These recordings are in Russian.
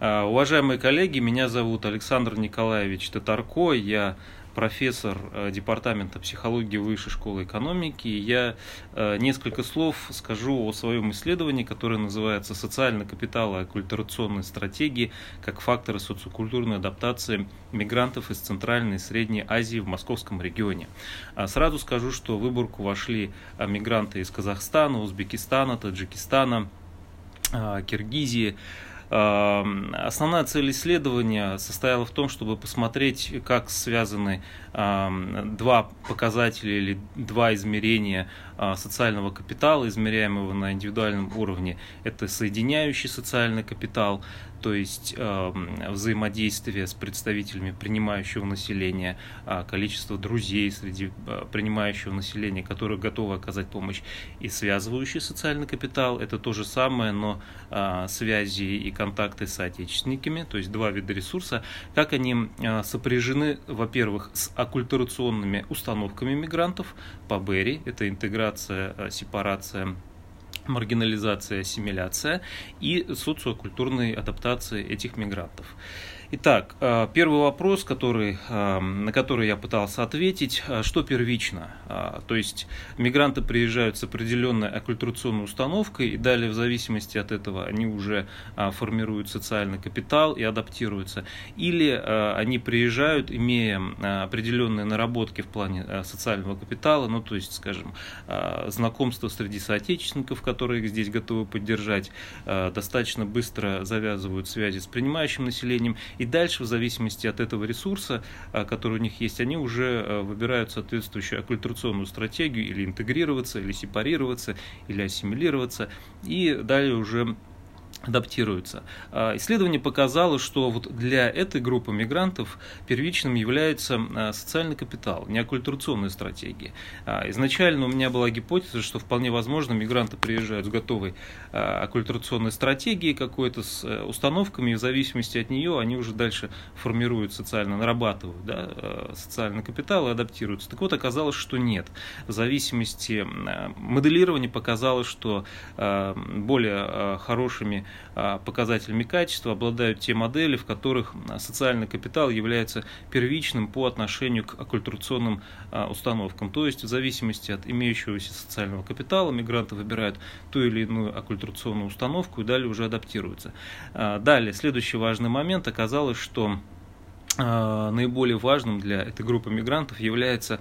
Уважаемые коллеги, меня зовут Александр Николаевич Татарко, я профессор э, Департамента психологии Высшей школы экономики. Я э, несколько слов скажу о своем исследовании, которое называется «Социальный капитал и оккультурационные стратегии как факторы социокультурной адаптации мигрантов из Центральной и Средней Азии в Московском регионе». Сразу скажу, что в выборку вошли э, мигранты из Казахстана, Узбекистана, Таджикистана, Киргизии, Основная цель исследования состояла в том, чтобы посмотреть, как связаны два показателя или два измерения а, социального капитала, измеряемого на индивидуальном уровне. Это соединяющий социальный капитал, то есть взаимодействие с представителями принимающего населения, а, количество друзей среди а, принимающего населения, которые готовы оказать помощь, и связывающий социальный капитал. Это то же самое, но связи и контакты с соотечественниками, то есть два вида ресурса, как они сопряжены, во-первых, с оккультурационными установками мигрантов по Берри, это интеграция, сепарация маргинализация, ассимиляция и социокультурной адаптации этих мигрантов. Итак, э, первый вопрос, который, э, на который я пытался ответить, э, что первично? То есть мигранты приезжают с определенной оккультурационной установкой, и далее в зависимости от этого они уже формируют социальный капитал и адаптируются. Или они приезжают, имея определенные наработки в плане социального капитала, ну то есть, скажем, знакомство среди соотечественников, которые их здесь готовы поддержать, достаточно быстро завязывают связи с принимающим населением, и дальше, в зависимости от этого ресурса, а, который у них есть, они уже а, выбирают соответствующую оккультурационную стратегию или интегрироваться, или сепарироваться, или ассимилироваться. И далее уже адаптируются. А, исследование показало, что вот для этой группы мигрантов первичным является а, социальный капитал, не оккультурационные стратегии. А, изначально у меня была гипотеза, что вполне возможно мигранты приезжают с готовой оккультурационной стратегией какой-то, с э, установками, и в зависимости от нее они уже дальше формируют социально, нарабатывают да, социальный капитал и адаптируются. Так вот, оказалось, что нет. В зависимости моделирования показало, что более хорошими показателями качества обладают те модели, в которых социальный капитал является первичным по отношению к оккультурационным а, установкам. То есть в зависимости от имеющегося социального капитала мигранты выбирают ту или иную оккультурационную установку и далее уже адаптируются. А, далее, следующий важный момент оказалось, что наиболее важным для этой группы мигрантов является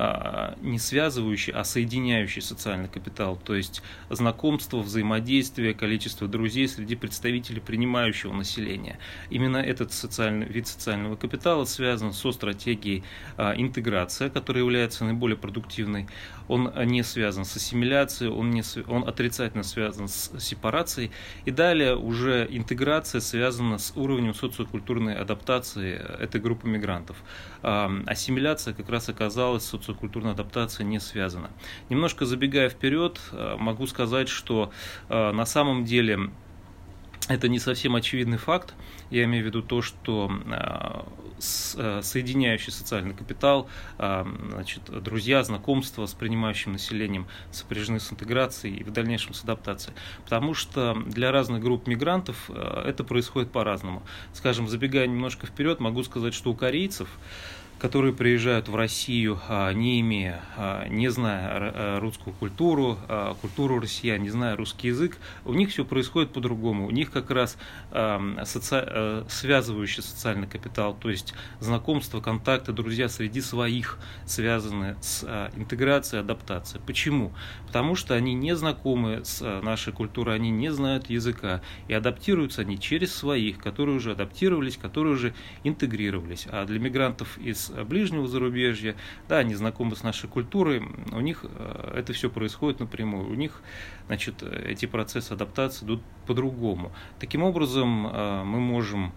а, не связывающий, а соединяющий социальный капитал, то есть знакомство, взаимодействие, количество друзей среди представителей принимающего населения. Именно этот социальный, вид социального капитала связан со стратегией а, интеграция, которая является наиболее продуктивной. Он не связан с ассимиляцией, он, не, он отрицательно связан с сепарацией. И далее уже интеграция связана с уровнем социокультурной адаптации этой группы мигрантов. А, ассимиляция как раз оказалась социокультурная адаптация не связана. Немножко забегая вперед, э, могу сказать, что э, на самом деле это не совсем очевидный факт. Я имею в виду то, что э, соединяющий социальный капитал, значит, друзья, знакомства с принимающим населением сопряжены с интеграцией и в дальнейшем с адаптацией. Потому что для разных групп мигрантов это происходит по-разному. Скажем, забегая немножко вперед, могу сказать, что у корейцев которые приезжают в Россию, а, не имея, а, не зная а, русскую культуру, культуру россиян, не зная русский язык, у них все происходит по-другому. У них как раз соци... связывающий социальный капитал, то есть знакомства, контакты, друзья среди своих связаны с интеграцией, адаптацией. Почему? Потому что они не знакомы с нашей культурой, они не знают языка, и адаптируются они через своих, которые уже адаптировались, которые уже интегрировались. А для мигрантов из ближнего зарубежья, да, они знакомы с нашей культурой, у них э, это все происходит напрямую, у них, значит, эти процессы адаптации идут по-другому. Таким образом, э, мы можем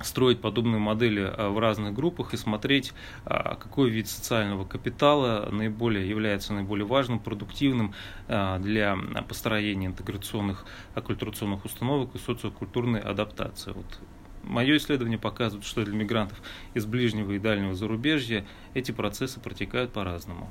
строить подобные модели э, в разных группах и смотреть, какой вид социального капитала наиболее является наиболее важным, продуктивным для построения интеграционных оккультурационных установок и социокультурной адаптации. Вот Мое исследование показывает, что для мигрантов из ближнего и дальнего зарубежья эти процессы протекают по-разному.